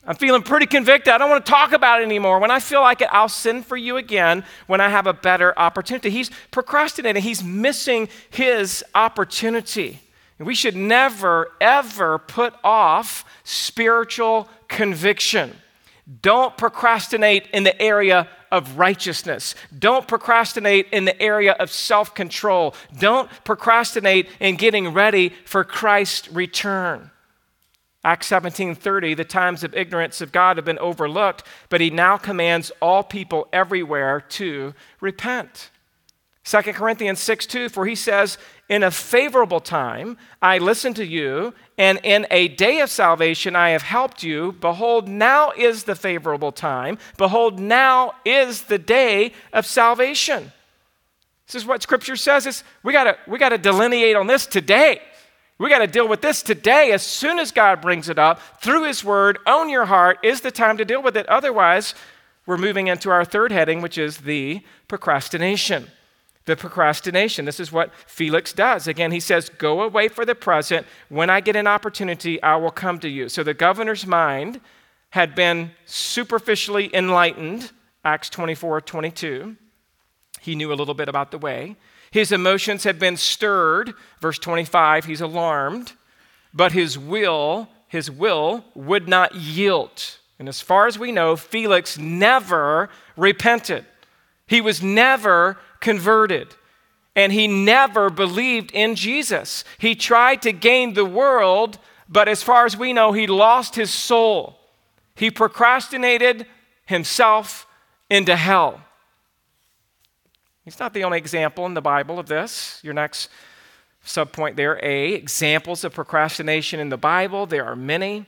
I'm feeling pretty convicted. I don't want to talk about it anymore. When I feel like it, I'll send for you again when I have a better opportunity. He's procrastinating, he's missing his opportunity. We should never, ever put off spiritual conviction. Don't procrastinate in the area of righteousness. Don't procrastinate in the area of self control. Don't procrastinate in getting ready for Christ's return. Acts 17:30 the times of ignorance of God have been overlooked but he now commands all people everywhere to repent. 2 Corinthians 6 2, for he says, In a favorable time I listened to you, and in a day of salvation I have helped you. Behold, now is the favorable time. Behold, now is the day of salvation. This is what Scripture says. We gotta we gotta delineate on this today. We got to deal with this today. As soon as God brings it up through His Word, own your heart is the time to deal with it. Otherwise, we're moving into our third heading, which is the procrastination the procrastination. This is what Felix does. Again, he says, Go away for the present. When I get an opportunity, I will come to you. So the governor's mind had been superficially enlightened, Acts 24 22. He knew a little bit about the way. His emotions had been stirred, verse 25, he's alarmed, but his will, his will would not yield. And as far as we know, Felix never repented. He was never converted. And he never believed in Jesus. He tried to gain the world, but as far as we know, he lost his soul. He procrastinated himself into hell. He's not the only example in the Bible of this. Your next subpoint there, A, examples of procrastination in the Bible. There are many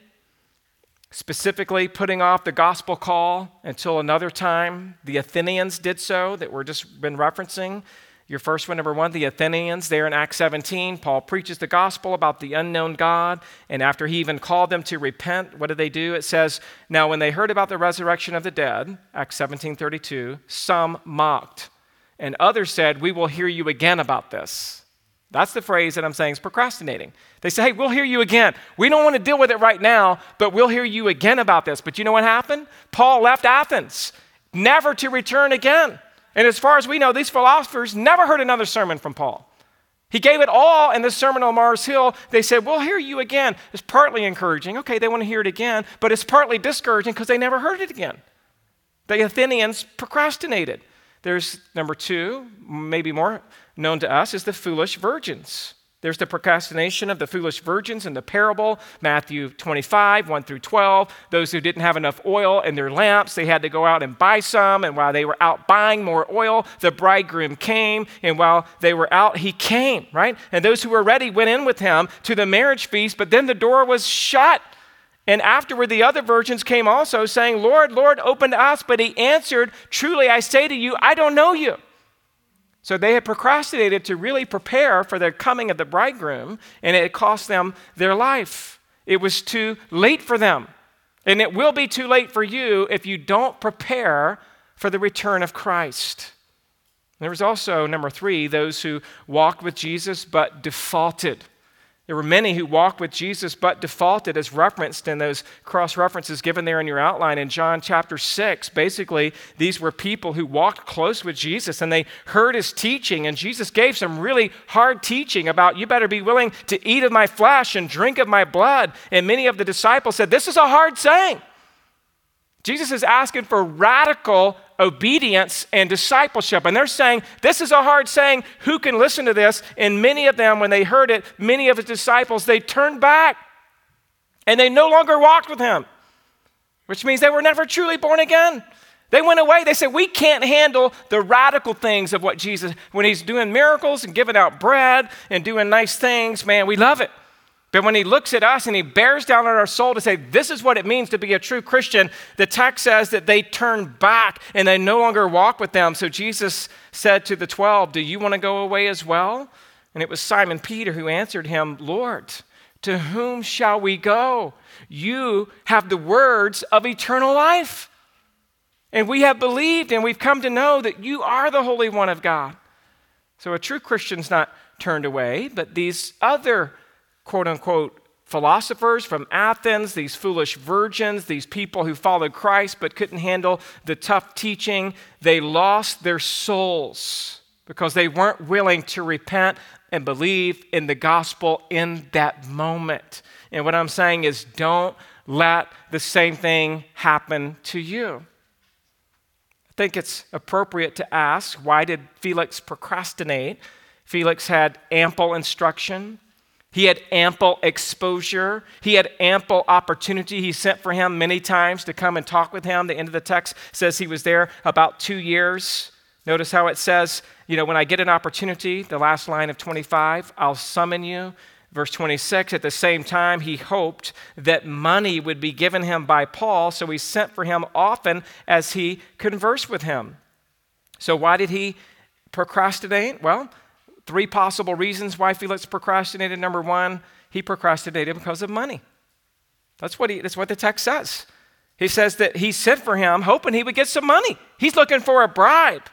specifically putting off the gospel call until another time. The Athenians did so, that we're just been referencing. Your first one, number one, the Athenians, there in Acts 17, Paul preaches the gospel about the unknown God. And after he even called them to repent, what did they do? It says, Now when they heard about the resurrection of the dead, Acts 17 32, some mocked. And others said, We will hear you again about this. That's the phrase that I'm saying is procrastinating. They say, hey, we'll hear you again. We don't want to deal with it right now, but we'll hear you again about this. But you know what happened? Paul left Athens, never to return again. And as far as we know, these philosophers never heard another sermon from Paul. He gave it all in the Sermon on Mars Hill. They said, We'll hear you again. It's partly encouraging. Okay, they want to hear it again, but it's partly discouraging because they never heard it again. The Athenians procrastinated. There's number two, maybe more known to us, is the foolish virgins. There's the procrastination of the foolish virgins in the parable, Matthew 25, 1 through 12. Those who didn't have enough oil in their lamps, they had to go out and buy some. And while they were out buying more oil, the bridegroom came. And while they were out, he came, right? And those who were ready went in with him to the marriage feast, but then the door was shut. And afterward, the other virgins came also, saying, Lord, Lord, open to us. But he answered, Truly, I say to you, I don't know you. So they had procrastinated to really prepare for the coming of the bridegroom, and it cost them their life. It was too late for them. And it will be too late for you if you don't prepare for the return of Christ. There was also, number three, those who walked with Jesus but defaulted. There were many who walked with Jesus but defaulted, as referenced in those cross references given there in your outline in John chapter 6. Basically, these were people who walked close with Jesus and they heard his teaching, and Jesus gave some really hard teaching about you better be willing to eat of my flesh and drink of my blood. And many of the disciples said, This is a hard saying. Jesus is asking for radical obedience and discipleship. And they're saying, This is a hard saying. Who can listen to this? And many of them, when they heard it, many of his disciples, they turned back and they no longer walked with him, which means they were never truly born again. They went away. They said, We can't handle the radical things of what Jesus, when he's doing miracles and giving out bread and doing nice things, man, we love it. But when he looks at us and he bears down on our soul to say, This is what it means to be a true Christian, the text says that they turn back and they no longer walk with them. So Jesus said to the 12, Do you want to go away as well? And it was Simon Peter who answered him, Lord, to whom shall we go? You have the words of eternal life. And we have believed and we've come to know that you are the Holy One of God. So a true Christian's not turned away, but these other quote unquote philosophers from Athens, these foolish virgins, these people who followed Christ but couldn't handle the tough teaching, they lost their souls because they weren't willing to repent and believe in the gospel in that moment. And what I'm saying is, don't let the same thing happen to you. I think it's appropriate to ask why did Felix procrastinate? Felix had ample instruction. He had ample exposure. He had ample opportunity. He sent for him many times to come and talk with him. The end of the text says he was there about two years. Notice how it says, you know, when I get an opportunity, the last line of 25, I'll summon you. Verse 26, at the same time, he hoped that money would be given him by Paul, so he sent for him often as he conversed with him. So, why did he procrastinate? Well, three possible reasons why Felix procrastinated. Number one, he procrastinated because of money. That's what, he, that's what the text says. He says that he sent for him hoping he would get some money. He's looking for a bribe.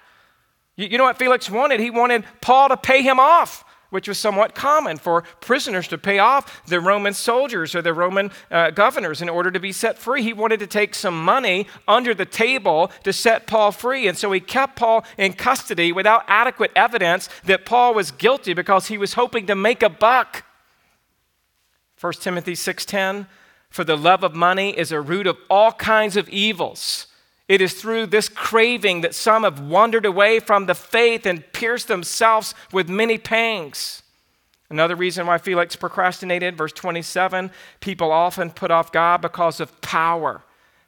You, you know what Felix wanted? He wanted Paul to pay him off which was somewhat common for prisoners to pay off the Roman soldiers or the Roman uh, governors in order to be set free. He wanted to take some money under the table to set Paul free. And so he kept Paul in custody without adequate evidence that Paul was guilty because he was hoping to make a buck. 1 Timothy 6:10 For the love of money is a root of all kinds of evils. It is through this craving that some have wandered away from the faith and pierced themselves with many pangs. Another reason why Felix procrastinated, verse 27, people often put off God because of power.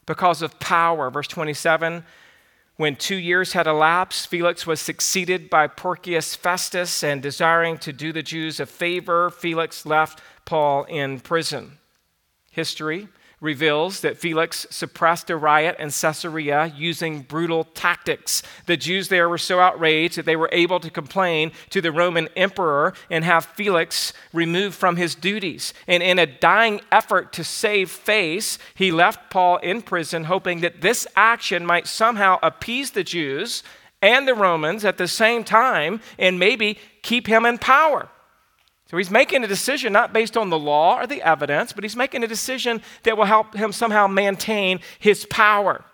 Because of power. Verse 27, when two years had elapsed, Felix was succeeded by Porcius Festus, and desiring to do the Jews a favor, Felix left Paul in prison. History reveals that Felix suppressed a riot in Caesarea using brutal tactics. The Jews there were so outraged that they were able to complain to the Roman emperor and have Felix removed from his duties. And in a dying effort to save face, he left Paul in prison, hoping that this action might somehow appease the Jews and the Romans at the same time and maybe keep him in power. So he's making a decision not based on the law or the evidence, but he's making a decision that will help him somehow maintain his power.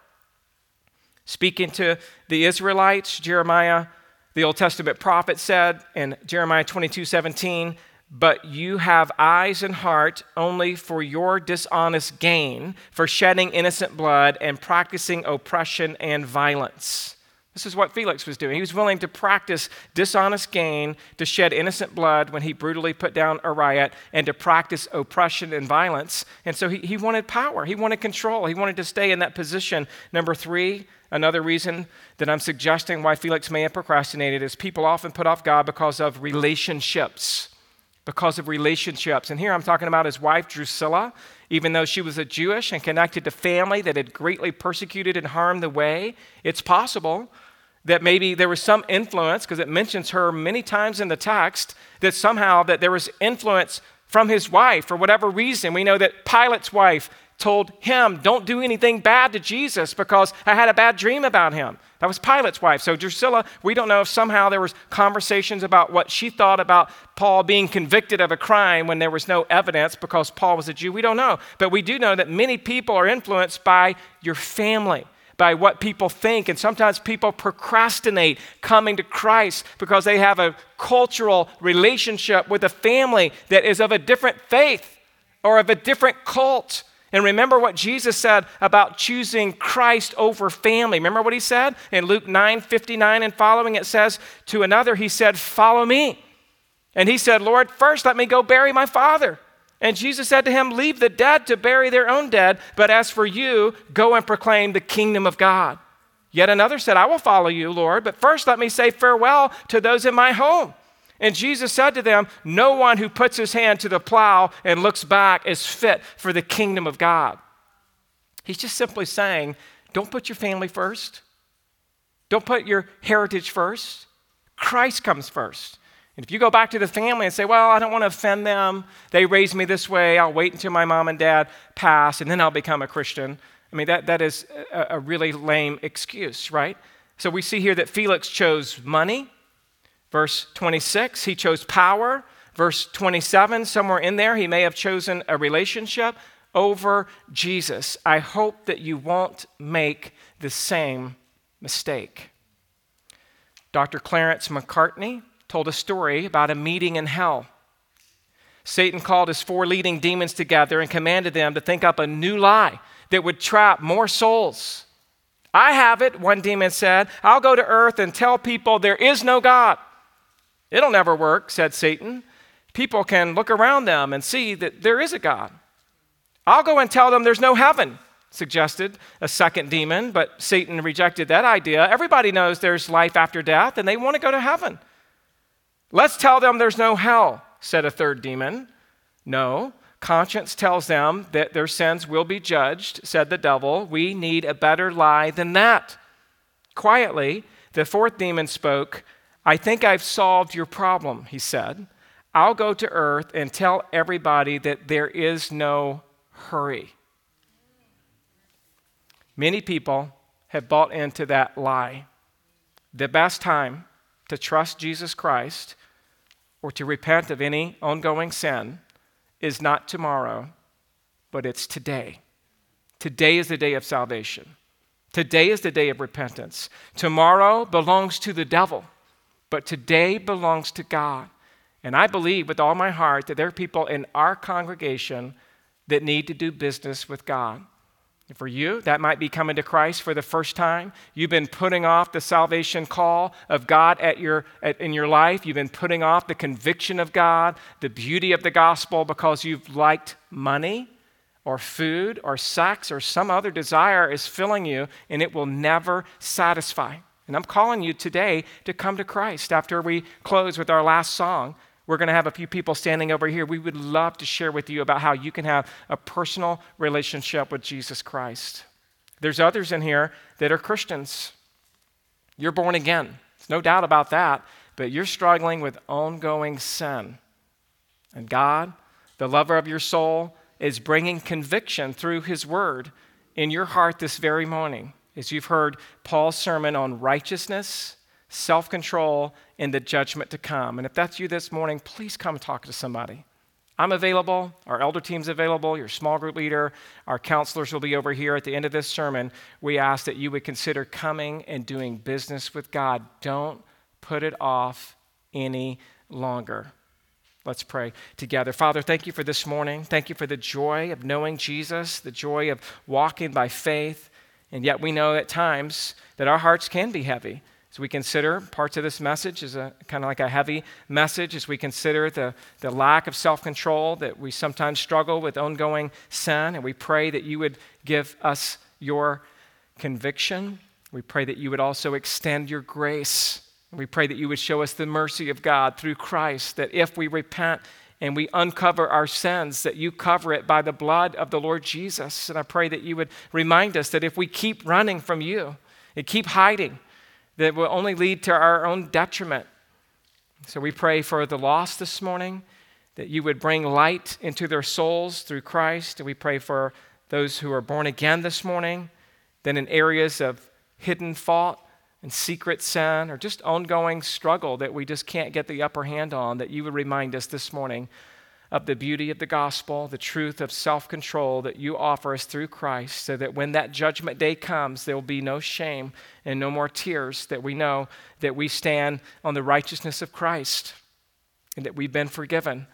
Speaking to the Israelites, Jeremiah, the Old Testament prophet, said in Jeremiah 22 17, But you have eyes and heart only for your dishonest gain, for shedding innocent blood and practicing oppression and violence. This is what Felix was doing. He was willing to practice dishonest gain, to shed innocent blood when he brutally put down a riot, and to practice oppression and violence. And so he, he wanted power, he wanted control, he wanted to stay in that position. Number three, another reason that I'm suggesting why Felix may have procrastinated is people often put off God because of relationships. Because of relationships. And here I'm talking about his wife, Drusilla even though she was a Jewish and connected to family that had greatly persecuted and harmed the way, it's possible that maybe there was some influence because it mentions her many times in the text that somehow that there was influence from his wife for whatever reason we know that pilate's wife told him don't do anything bad to jesus because i had a bad dream about him that was Pilate's wife. So Drusilla, we don't know if somehow there was conversations about what she thought about Paul being convicted of a crime when there was no evidence because Paul was a Jew. We don't know. But we do know that many people are influenced by your family by what people think. And sometimes people procrastinate coming to Christ because they have a cultural relationship with a family that is of a different faith or of a different cult. And remember what Jesus said about choosing Christ over family. Remember what he said in Luke 9 59 and following? It says, To another, he said, Follow me. And he said, Lord, first let me go bury my father. And Jesus said to him, Leave the dead to bury their own dead, but as for you, go and proclaim the kingdom of God. Yet another said, I will follow you, Lord, but first let me say farewell to those in my home. And Jesus said to them, No one who puts his hand to the plow and looks back is fit for the kingdom of God. He's just simply saying, Don't put your family first. Don't put your heritage first. Christ comes first. And if you go back to the family and say, Well, I don't want to offend them, they raised me this way, I'll wait until my mom and dad pass and then I'll become a Christian. I mean, that, that is a, a really lame excuse, right? So we see here that Felix chose money, Verse 26, he chose power. Verse 27, somewhere in there, he may have chosen a relationship over Jesus. I hope that you won't make the same mistake. Dr. Clarence Macartney told a story about a meeting in hell. Satan called his four leading demons together and commanded them to think up a new lie that would trap more souls. I have it, one demon said. I'll go to earth and tell people there is no God. It'll never work, said Satan. People can look around them and see that there is a God. I'll go and tell them there's no heaven, suggested a second demon, but Satan rejected that idea. Everybody knows there's life after death and they want to go to heaven. Let's tell them there's no hell, said a third demon. No, conscience tells them that their sins will be judged, said the devil. We need a better lie than that. Quietly, the fourth demon spoke. I think I've solved your problem, he said. I'll go to earth and tell everybody that there is no hurry. Many people have bought into that lie. The best time to trust Jesus Christ or to repent of any ongoing sin is not tomorrow, but it's today. Today is the day of salvation. Today is the day of repentance. Tomorrow belongs to the devil, but today belongs to God. And I believe with all my heart that there are people in our congregation that need to do business with God. For you, that might be coming to Christ for the first time. You've been putting off the salvation call of God at your, at, in your life. You've been putting off the conviction of God, the beauty of the gospel because you've liked money or food or sex or some other desire is filling you and it will never satisfy. And I'm calling you today to come to Christ after we close with our last song. We're going to have a few people standing over here. We would love to share with you about how you can have a personal relationship with Jesus Christ. There's others in here that are Christians. You're born again. There's no doubt about that, but you're struggling with ongoing sin. And God, the lover of your soul, is bringing conviction through his word in your heart this very morning. As you've heard Paul's sermon on righteousness self control in the judgment to come. And if that's you this morning, please come talk to somebody. I'm available, our elder team's available, your small group leader, our counselors will be over here at the end of this sermon. We ask that you would consider coming and doing business with God. Don't put it off any longer. Let's pray together. Father, thank you for this morning. Thank you for the joy of knowing Jesus, the joy of walking by faith. And yet we know at times that our hearts can be heavy. As we consider parts of this message is a kind of like a heavy message, as we consider the, the lack of self control that we sometimes struggle with ongoing sin, and we pray that you would give us your conviction. We pray that you would also extend your grace. We pray that you would show us the mercy of God through Christ, that if we repent and we uncover our sins, that you cover it by the blood of the Lord Jesus. And I pray that you would remind us that if we keep running from you and keep hiding, that will only lead to our own detriment. So we pray for the lost this morning, that you would bring light into their souls through Christ. And we pray for those who are born again this morning, then in areas of hidden fault and secret sin or just ongoing struggle that we just can't get the upper hand on, that you would remind us this morning of the beauty of the gospel, the truth of self control that you offer us through Christ, so that when that judgment day comes, there will be no shame and no more tears, that we know that we stand on the righteousness of Christ and that we've been forgiven.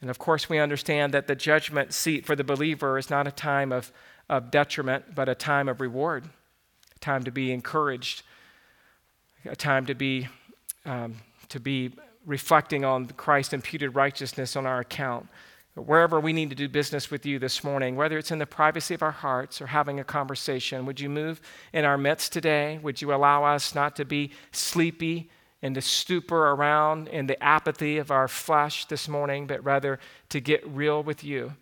And of course, we understand that the judgment seat for the believer is not a time of, of detriment, but a time of reward, a time to be encouraged, a time to be, um, to be reflecting on Christ's imputed righteousness on our account. Wherever we need to do business with you this morning, whether it's in the privacy of our hearts or having a conversation, would you move in our midst today? Would you allow us not to be sleepy and to stupor around in the apathy of our flesh this morning, but rather to get real with you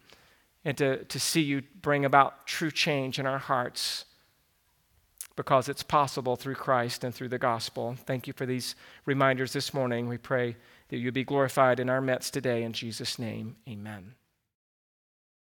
and to, to see you bring about true change in our hearts? Because it's possible through Christ and through the gospel. Thank you for these reminders this morning. We pray that you be glorified in our midst today. In Jesus' name, amen.